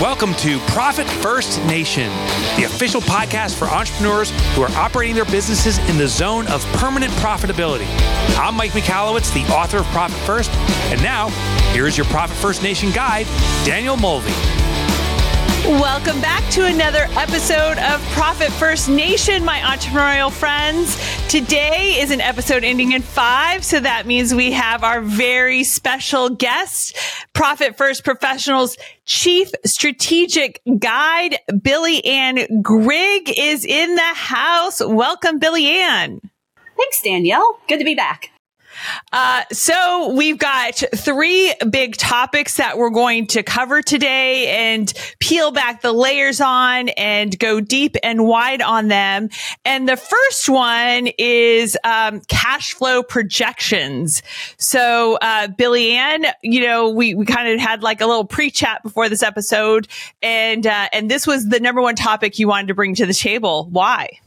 Welcome to Profit First Nation, the official podcast for entrepreneurs who are operating their businesses in the zone of permanent profitability. I'm Mike Michalowicz, the author of Profit First, and now here's your Profit First Nation guide, Danielle Mulvey. Welcome back to another episode of Profit First Nation, my entrepreneurial friends. Today is an episode ending in five, so that means we have our very special guest, Profit First Professionals Chief Strategic Guide, Billie Anne Grigg, is in the house. Welcome, Billie Anne. Thanks, Danielle. Good to be back. Uh, so we've got three big topics that we're going to cover today and peel back the layers on and go deep and wide on them. And the first one is um, cash flow projections. So, uh, Billie Anne, you know, we, we kind of had like a little pre-chat before this episode, and uh, and this was the number one topic you wanted to bring to the table. Why?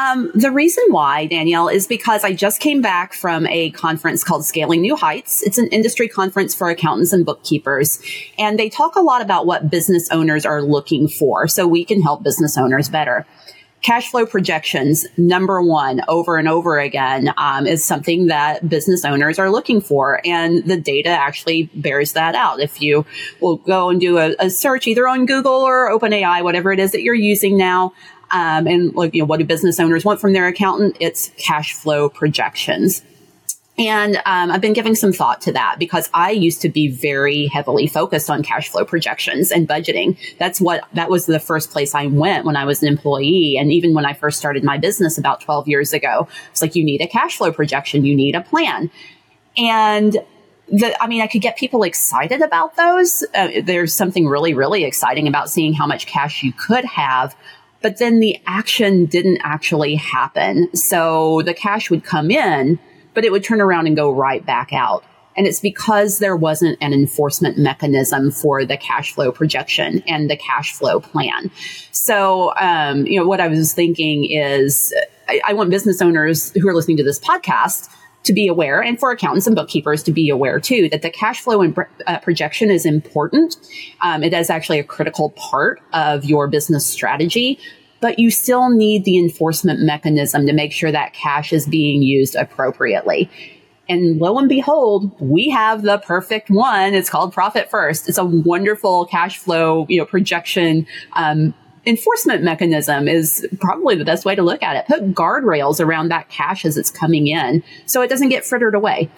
Um, the reason why, Danielle, is because I just came back from a conference called Scaling New Heights. It's an industry conference for accountants and bookkeepers. And they talk a lot about what business owners are looking for so we can help business owners better. Cash flow projections, number one, over and over again, um, is something that business owners are looking for. And the data actually bears that out. If you will go and do a, a search either on Google or OpenAI, whatever it is that you're using now, um, and like, you know, what do business owners want from their accountant? It's cash flow projections. And um, I've been giving some thought to that because I used to be very heavily focused on cash flow projections and budgeting. That's what that was the first place I went when I was an employee, and even when I first started my business about 12 years ago. It's like you need a cash flow projection, you need a plan, and the, I mean, I could get people excited about those. Uh, there's something really, really exciting about seeing how much cash you could have but then the action didn't actually happen. So the cash would come in, but it would turn around and go right back out. And it's because there wasn't an enforcement mechanism for the cash flow projection and the cash flow plan. So, um, you know, what I was thinking is I, I want business owners who are listening to this podcast to be aware and for accountants and bookkeepers to be aware too that the cash flow and uh, projection is important. Um, it is actually a critical part of your business strategy, but you still need the enforcement mechanism to make sure that cash is being used appropriately. And lo and behold, we have the perfect one. It's called Profit First. It's a wonderful cash flow, you know, projection um, enforcement mechanism is probably the best way to look at it. Put guardrails around that cash as it's coming in so it doesn't get frittered away.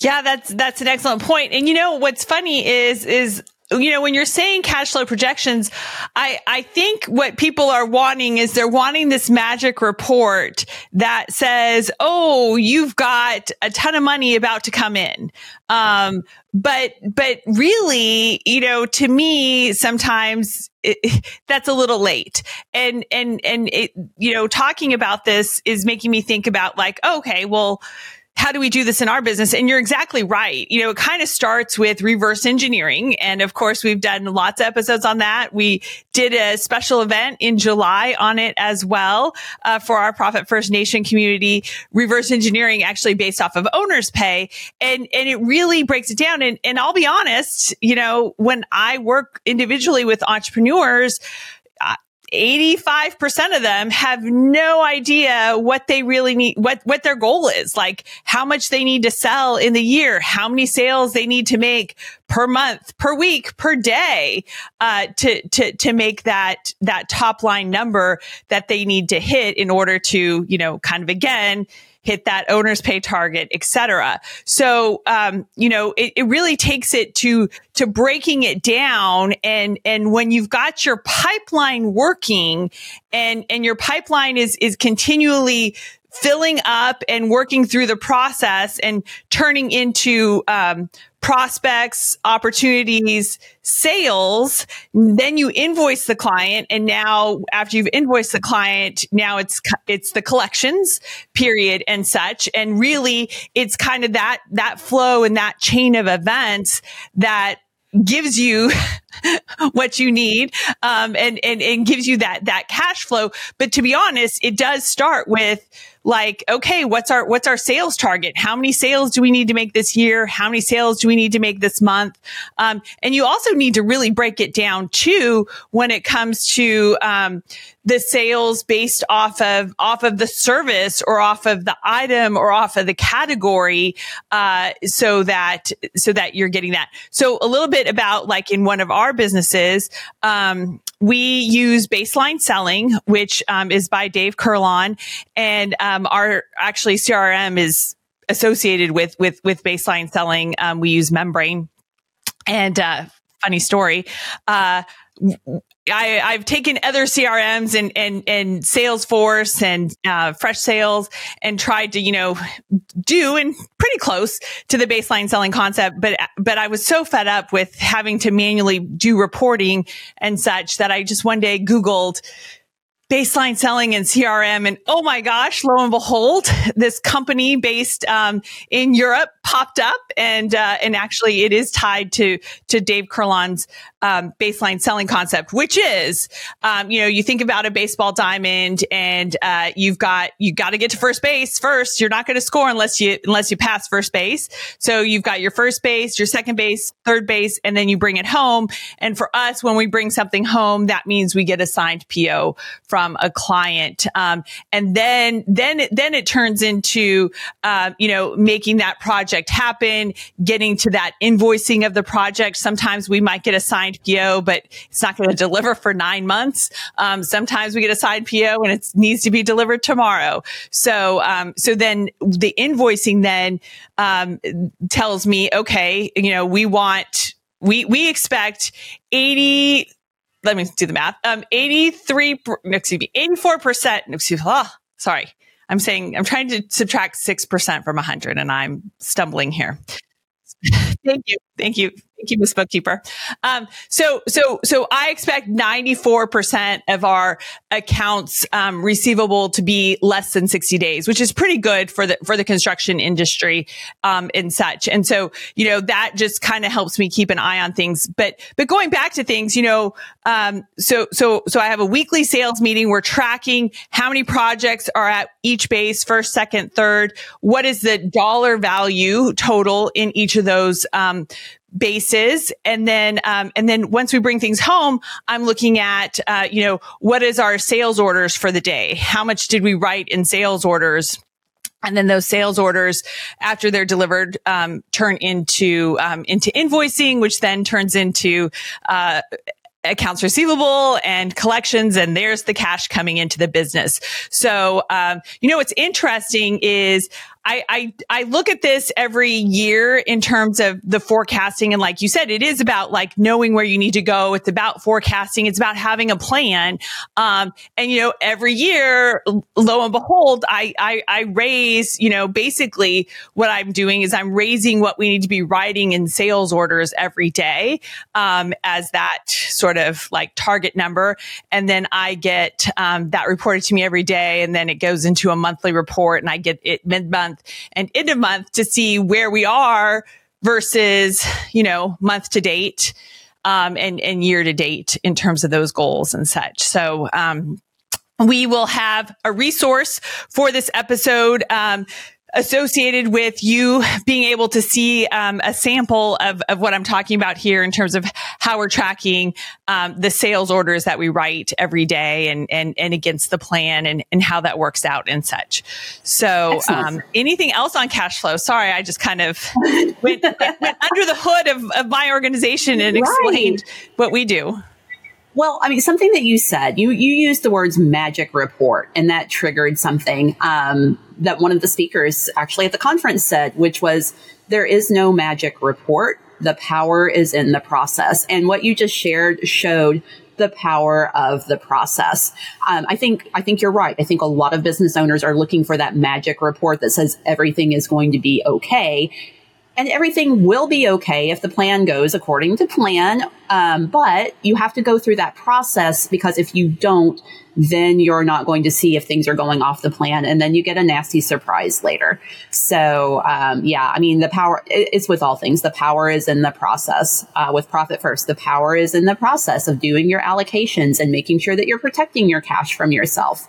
Yeah, that's that's an excellent point. And you know what's funny is is you know, when you're saying cash flow projections, I, I think what people are wanting is they're wanting this magic report that says, Oh, you've got a ton of money about to come in. Um, but, but really, you know, to me, sometimes it, that's a little late. And, and, and it, you know, talking about this is making me think about like, okay, well, how do we do this in our business? And you're exactly right. You know, it kind of starts with reverse engineering. And of course, we've done lots of episodes on that. We did a special event in July on it as well uh, for our Profit First Nation community. Reverse engineering actually based off of owner's pay. And, and it really breaks it down. And, and I'll be honest, you know, when I work individually with entrepreneurs, 85% of them have no idea what they really need, what, what their goal is, like how much they need to sell in the year, how many sales they need to make per month, per week, per day, uh, to, to, to make that, that top line number that they need to hit in order to, you know, kind of again, hit that owner's pay target, et cetera. So, um, you know, it, it really takes it to, to breaking it down. And, and when you've got your pipeline working and, and your pipeline is, is continually filling up and working through the process and turning into um, prospects, opportunities, sales. Then you invoice the client, and now after you've invoiced the client, now it's it's the collections period and such. And really, it's kind of that that flow and that chain of events that gives you what you need, um, and, and, and gives you that, that cash flow. But to be honest, it does start with, like, okay, what's our, what's our sales target? How many sales do we need to make this year? How many sales do we need to make this month? Um, and you also need to really break it down too when it comes to, um, the sales based off of, off of the service or off of the item or off of the category, uh, so that, so that you're getting that. So a little bit about like in one of our businesses, um, we use baseline selling, which um, is by Dave Kurlan, and um, our actually CRM is associated with with with baseline selling. Um, we use Membrain and uh, funny story. Uh, I, I've taken other CRMs and, and, and Salesforce and, uh, Freshsales and tried to, you know, do and pretty close to the baseline selling concept. But, but I was so fed up with having to manually do reporting and such that I just one day Googled baseline selling and CRM. And oh my gosh, lo and behold, this company based um, in Europe popped up, and uh, and actually it is tied to to Dave Kurlan's um, baseline selling concept, which is, um, you know, you think about a baseball diamond, and uh, you've got you got to get to first base first. You're not going to score unless you unless you pass first base. So you've got your first base, your second base, third base, and then you bring it home. And for us, when we bring something home, that means we get a signed PO from a client, um, and then then then it turns into, uh, you know, making that project happen, getting to that invoicing of the project. Sometimes we might get a signed PO, but it's not going to deliver for nine months. Um, sometimes we get a signed PO and it needs to be delivered tomorrow. So, um, so then the invoicing then um, tells me, okay, you know, we want we we expect eighty. Let me do the math. Um, eighty three. Excuse me, eighty four percent. Excuse me. Oh, sorry. I'm saying I'm trying to subtract six percent from hundred, and I'm stumbling here. Thank you. Thank you. Thank you, Ms. Bookkeeper. Um, so, so, so I expect 94% of our accounts, um, receivable to be less than 60 days, which is pretty good for the, for the construction industry, um, and such. And so, you know, that just kind of helps me keep an eye on things. But, but going back to things, you know, um, so, so, so I have a weekly sales meeting. We're tracking how many projects are at each base, first, second, third. What is the dollar value total in each of those, um, bases. And then um, and then once we bring things home i'm looking at uh, you know what is our sales orders for the day? How much did we write in sales orders? And then those sales orders after they're delivered um, turn into um, into invoicing which then turns into uh, accounts receivable and collections and there's the cash coming into the business. So um, you know what's interesting is I, I, I look at this every year in terms of the forecasting. And like you said, it is about like knowing where you need to go. It's about forecasting. It's about having a plan. Um, and you know, every year, lo and behold, I, I, I raise, you know, basically what I'm doing is I'm raising what we need to be writing in sales orders every day, um, as that sort of like target number. And then I get, um, that reported to me every day. And then it goes into a monthly report and I get it mid month month and end of month to see where we are versus, you know, month to date. Um, and, and year to date in terms of those goals and such. So, um, we will have a resource for this episode. Um, associated with you being able to see um, a sample of, of what I'm talking about here in terms of how we're tracking um, the sales orders that we write every day and and, and against the plan and, and how that works out and such. So um, anything else on cash flow? Sorry, I just kind of went, went, under the hood of, of my organization and explained right. what we do. Well, I mean, something that you said, you, you used the words magic report, and that triggered something um, that one of the speakers actually at the conference said, which was there is no magic report. The power is in the process. And what you just shared showed the power of the process. Um, I think I think you're right. I think a lot of business owners are looking for that magic report that says everything is going to be okay. And everything will be okay if the plan goes according to plan. Um, but you have to go through that process because if you don't, then you're not going to see if things are going off the plan, and then you get a nasty surprise later. So, um, yeah, I mean, the power it's with all things. The power is in the process. Uh, with Profit First, the power is in the process of doing your allocations and making sure that you're protecting your cash from yourself.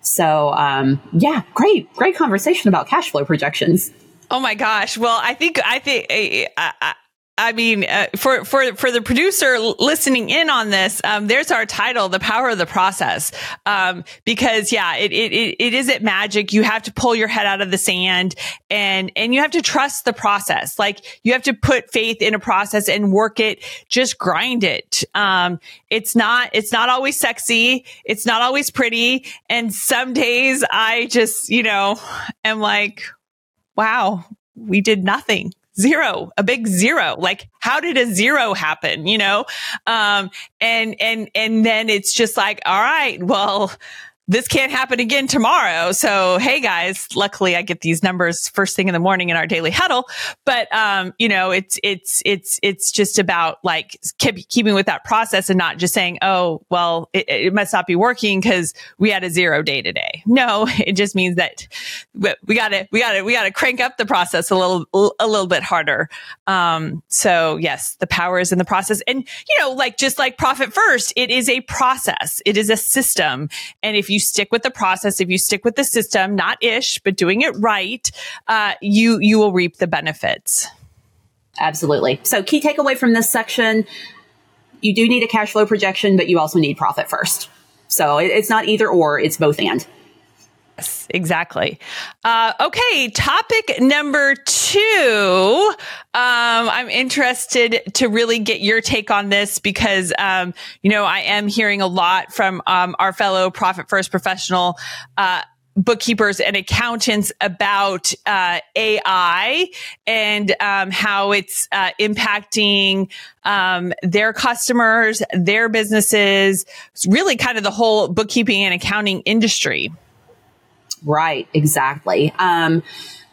So, um, yeah, great, great conversation about cash flow projections. Oh my gosh. Well, I think, I think, I, I, I mean, uh, for for for the producer listening in on this, um, there's our title, "The Power of the Process," um, because yeah, it, it it isn't magic. You have to pull your head out of the sand, and and you have to trust the process. Like you have to put faith in a process and work it. Just grind it. Um, it's not it's not always sexy. It's not always pretty, and some days I just you know am like, wow, we did nothing zero, a big zero. Like, how did a zero happen? You know? Um, and, and, and then it's just like, all right, well, this can't happen again tomorrow. So, hey guys, luckily I get these numbers first thing in the morning in our daily huddle. But, um, you know, it's, it's, it's, it's just about like keep, keeping with that process and not just saying, oh, well, it, it must not be working because we had a zero day today. No, it just means that we got to, we got to, we got to crank up the process a little, a little bit harder. Um, so yes, the power is in the process. And, you know, like just like profit first, it is a process. It is a system. And if you you stick with the process, if you stick with the system, not ish, but doing it right, uh, you you will reap the benefits. Absolutely. So, key takeaway from this section: you do need a cash flow projection, but you also need profit first. So it's not either or; it's both and. Yes, exactly. Uh, okay, topic number two. Um, I'm interested to really get your take on this because, um, you know, I am hearing a lot from um, our fellow Profit First professional. Uh, bookkeepers and accountants about uh, AI and um, how it's uh, impacting um, their customers, their businesses, really kind of the whole bookkeeping and accounting industry. Right, exactly. Um,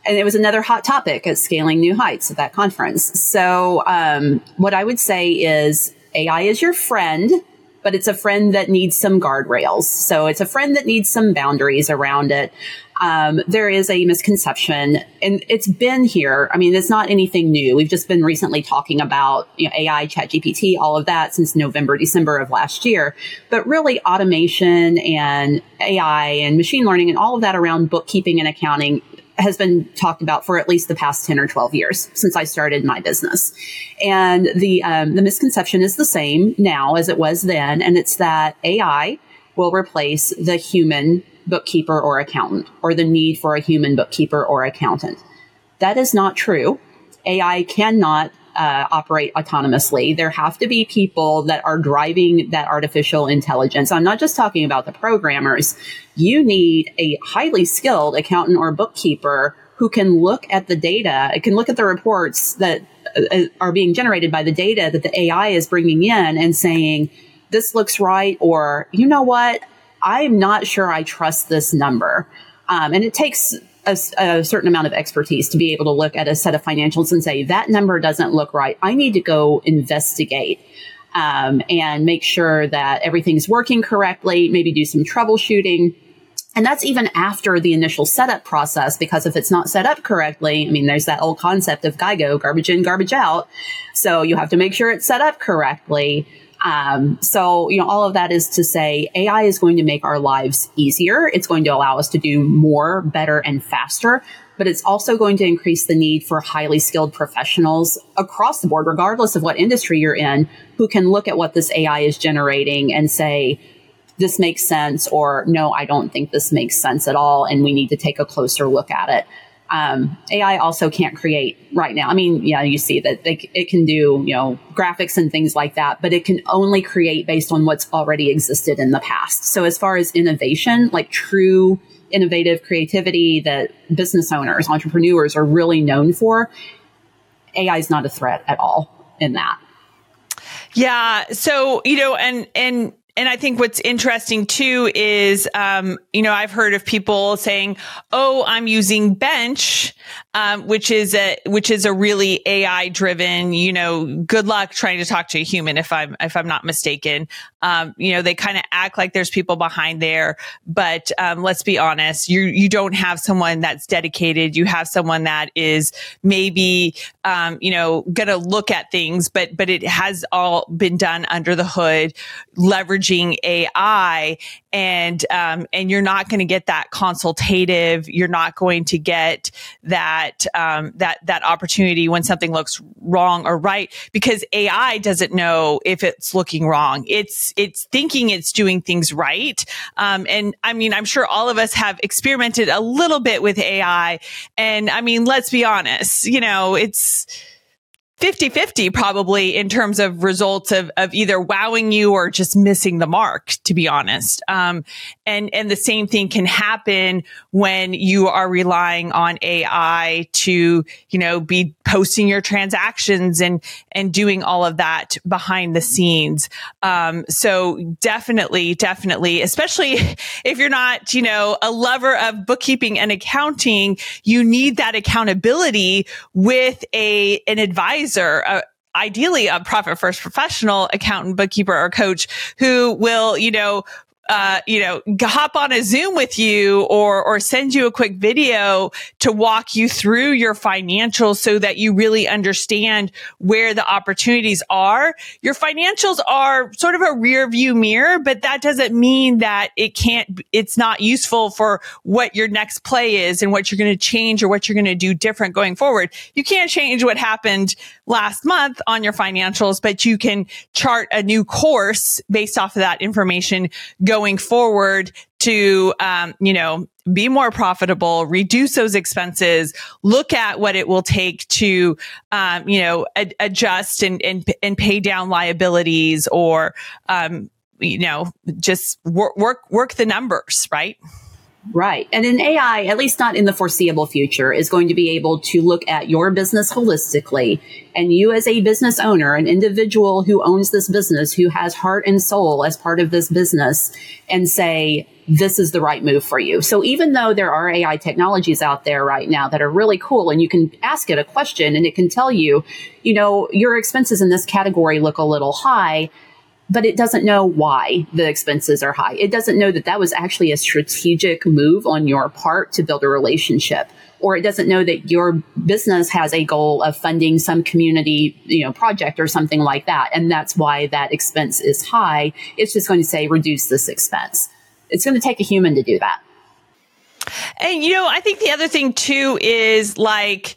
and it was another hot topic at Scaling New Heights at that conference. So, um, what I would say is AI is your friend, but it's a friend that needs some guardrails. So, it's a friend that needs some boundaries around it. Um, there is a misconception, and it's been here. I mean, it's not anything new. We've just been recently talking about you know, AI, ChatGPT, all of that since November, December of last year. But really, automation and AI and machine learning and all of that around bookkeeping and accounting has been talked about for at least the past 10 or 12 years since I started my business. And the, um, the misconception is the same now as it was then. And it's that AI will replace the human bookkeeper or accountant or the need for a human bookkeeper or accountant. That is not true. AI cannot uh, operate autonomously. There have to be people that are driving that artificial intelligence. I'm not just talking about the programmers. You need a highly skilled accountant or bookkeeper who can look at the data, can look at the reports that uh, are being generated by the data that the AI is bringing in and saying, this looks right, or you know what, I'm not sure I trust this number. Um, and it takes a, a, certain amount of expertise to be able to look at a set of financials and say, that number doesn't look right. I need to go investigate. Um, and make sure that everything's working correctly, maybe do some troubleshooting. And that's even after the initial setup process, because if it's not set up correctly, I mean, there's that old concept of GIGO, garbage in, garbage out. So you have to make sure it's set up correctly. Um, so, you know, all of that is to say AI is going to make our lives easier. It's going to allow us to do more, better, and faster. But it's also going to increase the need for highly skilled professionals across the board, regardless of what industry you're in, who can look at what this AI is generating and say, this makes sense, or no, I don't think this makes sense at all, and we need to take a closer look at it. Um, AI also can't create right now. I mean, yeah, you see that they, it can do, you know, graphics and things like that, but it can only create based on what's already existed in the past. So as far as innovation, like true innovative creativity that business owners, entrepreneurs are really known for, AI is not a threat at all in that. Yeah. So, you know, and, and, and I think what's interesting too is, um, you know, I've heard of people saying, "Oh, I'm using Bench um, which is a which is a really AI driven. You know, good luck trying to talk to a human if I'm if I'm not mistaken. Um, you know, they kind of act like there's people behind there, but um, let's be honest, you you don't have someone that's dedicated. You have someone that is maybe um, you know going to look at things, but but it has all been done under the hood, leveraging AI, and um, and you're not going to get that consultative. You're not going to get that um, that that opportunity when something looks wrong or right because AI doesn't know if it's looking wrong. It's it's thinking it's doing things right. Um, and I mean, I'm sure all of us have experimented a little bit with AI. And I mean, let's be honest. You know, it's 50 50 probably in terms of results of, of either wowing you or just missing the mark, to be honest. Um, and, and the same thing can happen when you are relying on AI to, you know, be posting your transactions and, and doing all of that behind the scenes. Um, so definitely, definitely, especially if you're not, you know, a lover of bookkeeping and accounting, you need that accountability with a, an advisor advisor, uh, ideally a profit first professional accountant, bookkeeper, or coach who will, you know, uh, you know, hop on a Zoom with you or, or send you a quick video to walk you through your financials so that you really understand where the opportunities are. Your financials are sort of a rear view mirror, but that doesn't mean that it can't, it's not useful for what your next play is and what you're going to change or what you're going to do different going forward. You can't change what happened last month on your financials, but you can chart a new course based off of that information going forward to, um, you know, be more profitable, reduce those expenses, look at what it will take to, um, you know, ad- adjust and, and, and pay down liabilities or, um, you know, just work, work, work the numbers, right? Right. And an AI, at least not in the foreseeable future, is going to be able to look at your business holistically. And you as a business owner, an individual who owns this business, who has heart and soul as part of this business and say, this is the right move for you. So even though there are AI technologies out there right now that are really cool and you can ask it a question and it can tell you, you know, your expenses in this category look a little high but it doesn't know why the expenses are high. It doesn't know that that was actually a strategic move on your part to build a relationship. Or it doesn't know that your business has a goal of funding some community, you know, project or something like that. And that's why that expense is high. It's just going to say reduce this expense. It's going to take a human to do that. And, you know, I think the other thing too is like,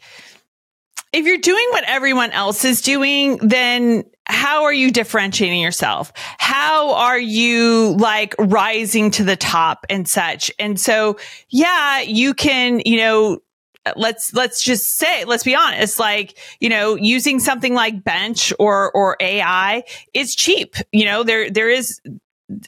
if you're doing what everyone else is doing, then how are you differentiating yourself? How are you like rising to the top and such? And so, yeah, you can, you know, let's let's just say let's be honest like you know using something like bench or or ai is cheap you know there there is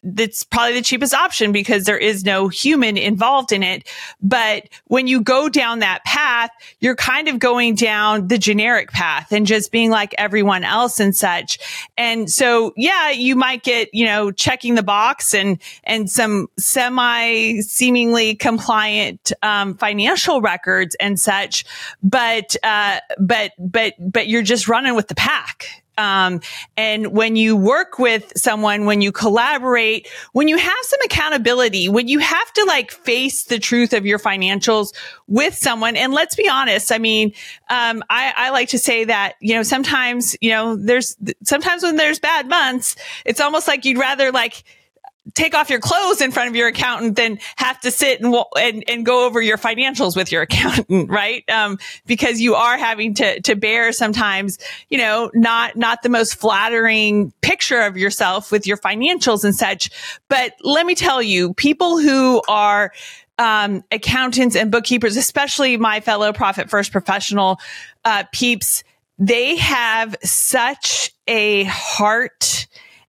that's probably the cheapest option because there is no human involved in it. But when you go down that path, you're kind of going down the generic path and just being like everyone else and such. And so, yeah, you might get, you know, checking the box and, and some semi seemingly compliant, um, financial records and such. But, uh, but, but, but you're just running with the pack. Um, and when you work with someone, when you collaborate, when you have some accountability, when you have to like face the truth of your financials with someone, and let's be honest, I mean, um, I, I like to say that, you know, sometimes, you know, there's sometimes when there's bad months, it's almost like you'd rather like, take off your clothes in front of your accountant than have to sit and, and, and go over your financials with your accountant, right? Um, because you are having to, to bear sometimes, you know, not, not the most flattering picture of yourself with your financials and such. But let me tell you, people who are, um, accountants and bookkeepers, especially my fellow profit first professional, uh, peeps, they have such a heart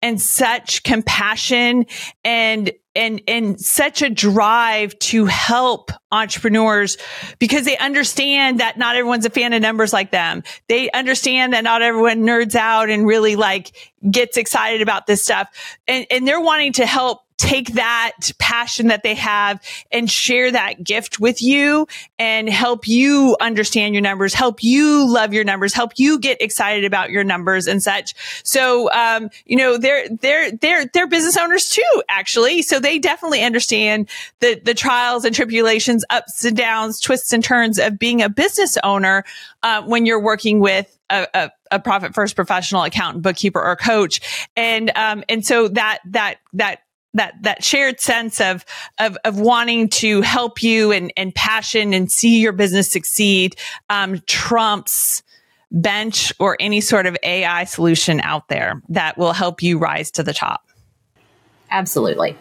and such compassion and and and such a drive to help entrepreneurs because they understand that not everyone's a fan of numbers like them. They understand that not everyone nerds out and really like gets excited about this stuff. And and they're wanting to help take that passion that they have and share that gift with you and help you understand your numbers, help you love your numbers, help you get excited about your numbers and such. So, um, you know, they're, they're, they're, they're business owners too, actually. So they definitely understand the, the trials and tribulations, ups and downs, twists and turns of being a business owner, uh, when you're working with a, a, a, profit first professional accountant, bookkeeper, or coach. And, um, and so that, that, that, that that shared sense of of of wanting to help you and and passion and see your business succeed um, trumps bench or any sort of AI solution out there that will help you rise to the top. Absolutely.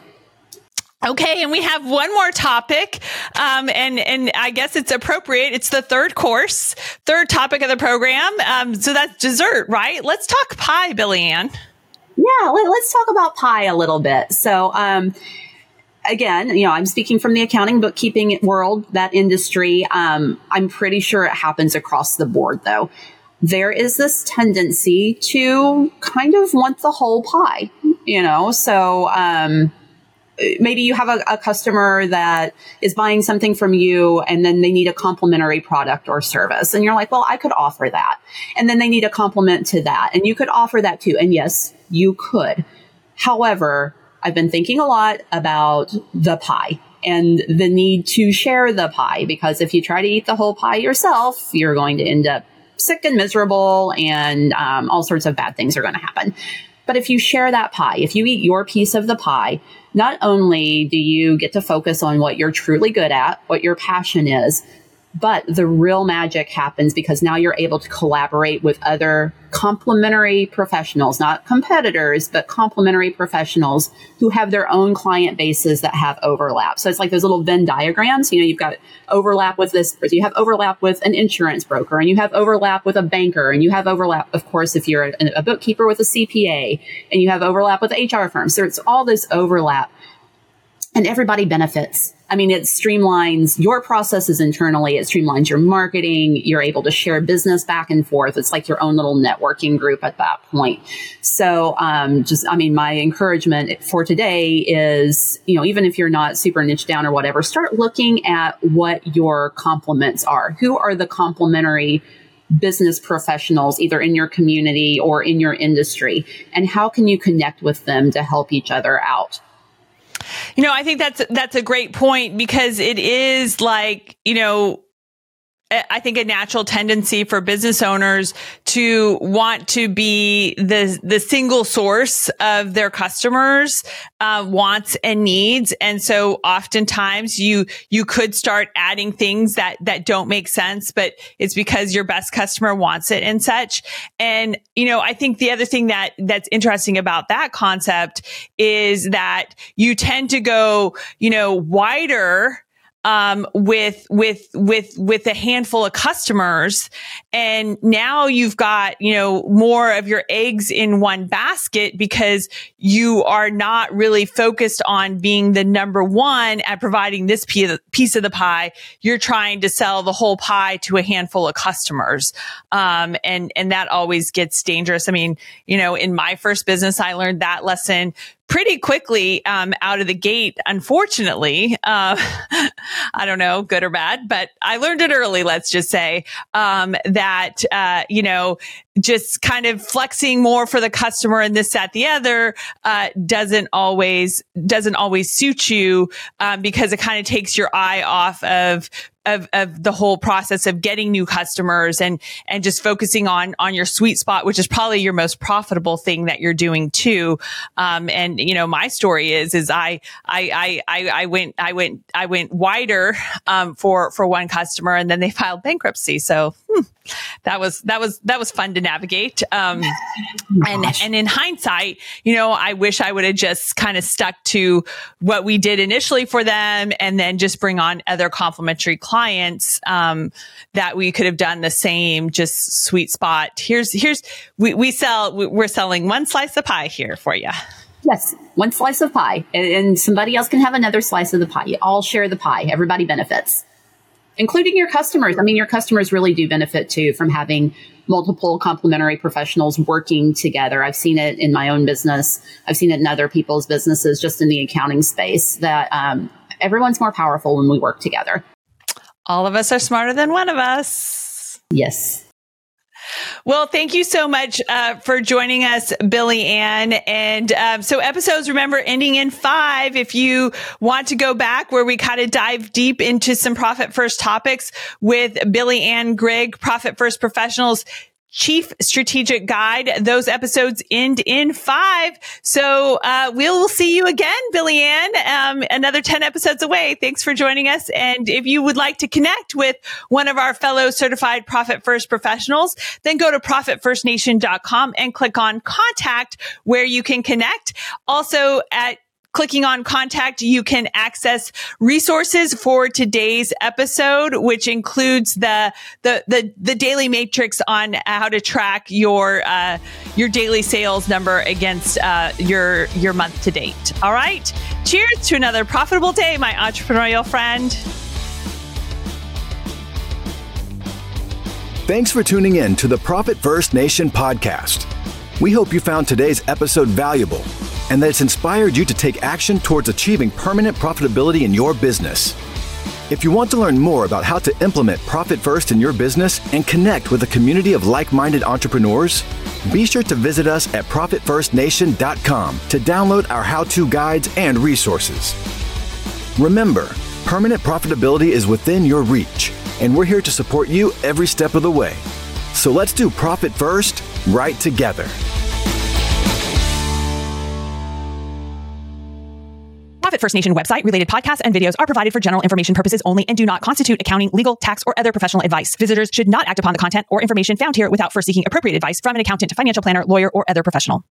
Okay, and we have one more topic, um, and and I guess it's appropriate. It's the third course, third topic of the program. Um, so that's dessert, right? Let's talk pie, Billie Anne. Yeah, let, us talk about pie a little bit. So, um, again, you know, I'm speaking from the accounting bookkeeping world, that industry. Um, I'm pretty sure it happens across the board, though. There is this tendency to kind of want the whole pie, you know. So, um, maybe you have a, a, customer that is buying something from you and then they need a complimentary product or service. And you're like, well, I could offer that. And then they need a complement to that. And you could offer that too. And yes, you could. However, I've been thinking a lot about the pie and the need to share the pie because if you try to eat the whole pie yourself, you're going to end up sick and miserable and um, all sorts of bad things are going to happen. But if you share that pie, if you eat your piece of the pie, not only do you get to focus on what you're truly good at, what your passion is, but the real magic happens because now you're able to collaborate with other complementary professionals, not competitors, but complementary professionals who have their own client bases that have overlap. So it's like those little Venn diagrams. You know, you've got overlap with this, you have overlap with an insurance broker, and you have overlap with a banker, and you have overlap, of course, if you're a, a bookkeeper with a CPA, and you have overlap with HR firms. So it's all this overlap and everybody benefits. I mean, it streamlines your processes internally. It streamlines your marketing. You're able to share business back and forth. It's like your own little networking group at that point. So, um, just, I mean, my encouragement for today is, you know, even if you're not super niche down or whatever, start looking at what your complements are. Who are the complementary business professionals, either in your community or in your industry? And how can you connect with them to help each other out? You know, I think that's that's a great point because it is like, you know, I think a natural tendency for business owners to want to be the the single source of their customers' uh, wants and needs, and so oftentimes you you could start adding things that that don't make sense, but it's because your best customer wants it and such. And you know, I think the other thing that that's interesting about that concept is that you tend to go, you know, wider um, with with with with a handful of customers, and now you've got you know more of your eggs in one basket because you are not really focused on being the number one at providing this piece of the pie. You're trying to sell the whole pie to a handful of customers, um, and and that always gets dangerous. I mean, you know, in my first business, I learned that lesson pretty quickly um, out of the gate. Unfortunately, uh, I don't know, good or bad, but I learned it early. Let's just say um, that uh, you know, just kind of flexing more for the customer and this, that, the other uh, doesn't always doesn't always suit you um, because it kind of takes your eye off of of, of the whole process of getting new customers and, and just focusing on, on your sweet spot, which is probably your most profitable thing that you're doing too. Um, and, you know, my story is, is I, I, I, I went, I went, I went wider, um, for, for one customer and then they filed bankruptcy. So hmm, that was, that was, that was fun to navigate. Um, oh and, and in hindsight, you know, I wish I would have just kind of stuck to what we did initially for them and then just bring on other complementary clients clients um, that we could have done the same just sweet spot. Here's here's we, we sell we're selling one slice of pie here for you yes one slice of pie and somebody else can have another slice of the pie. You all share the pie. Everybody benefits including your customers i mean your customers really do benefit too from having multiple complementary professionals working together. I've seen it in my own business. I've seen it in other people's businesses, just in the accounting space that um, everyone's more powerful when we work together. All of us are smarter than one of us. Yes. Well, thank you so much uh, for joining us, Billie Anne. And um, so, episodes, remember, ending in five. If you want to go back where we kind of dive deep into some profit first topics with Billie Anne Grigg, Profit First Professionals, Chief Strategic Guide. Those episodes end in five. So uh, we'll see you again, Billie Anne, um, another 10 episodes away. Thanks for joining us. And if you would like to connect with one of our fellow certified Profit First professionals, then go to profitfirstnation.com and click on contact where you can connect. Also at clicking on contact, you can access resources for today's episode, which includes the, the, the, the daily matrix on how to track your, uh, your daily sales number against, uh, your, your month to date. All right. Cheers to another profitable day, my entrepreneurial friend. Thanks for tuning in to the Profit First Nation podcast. We hope you found today's episode valuable and that it's inspired you to take action towards achieving permanent profitability in your business. If you want to learn more about how to implement Profit First in your business and connect with a community of like minded entrepreneurs, be sure to visit us at ProfitFirstNation.com to download our how to guides and resources. Remember, permanent profitability is within your reach, and we're here to support you every step of the way. So let's do Profit First right together. First Nation website related podcasts and videos are provided for general information purposes only and do not constitute accounting, legal, tax, or other professional advice. Visitors should not act upon the content or information found here without first seeking appropriate advice from an accountant, financial planner, lawyer, or other professional.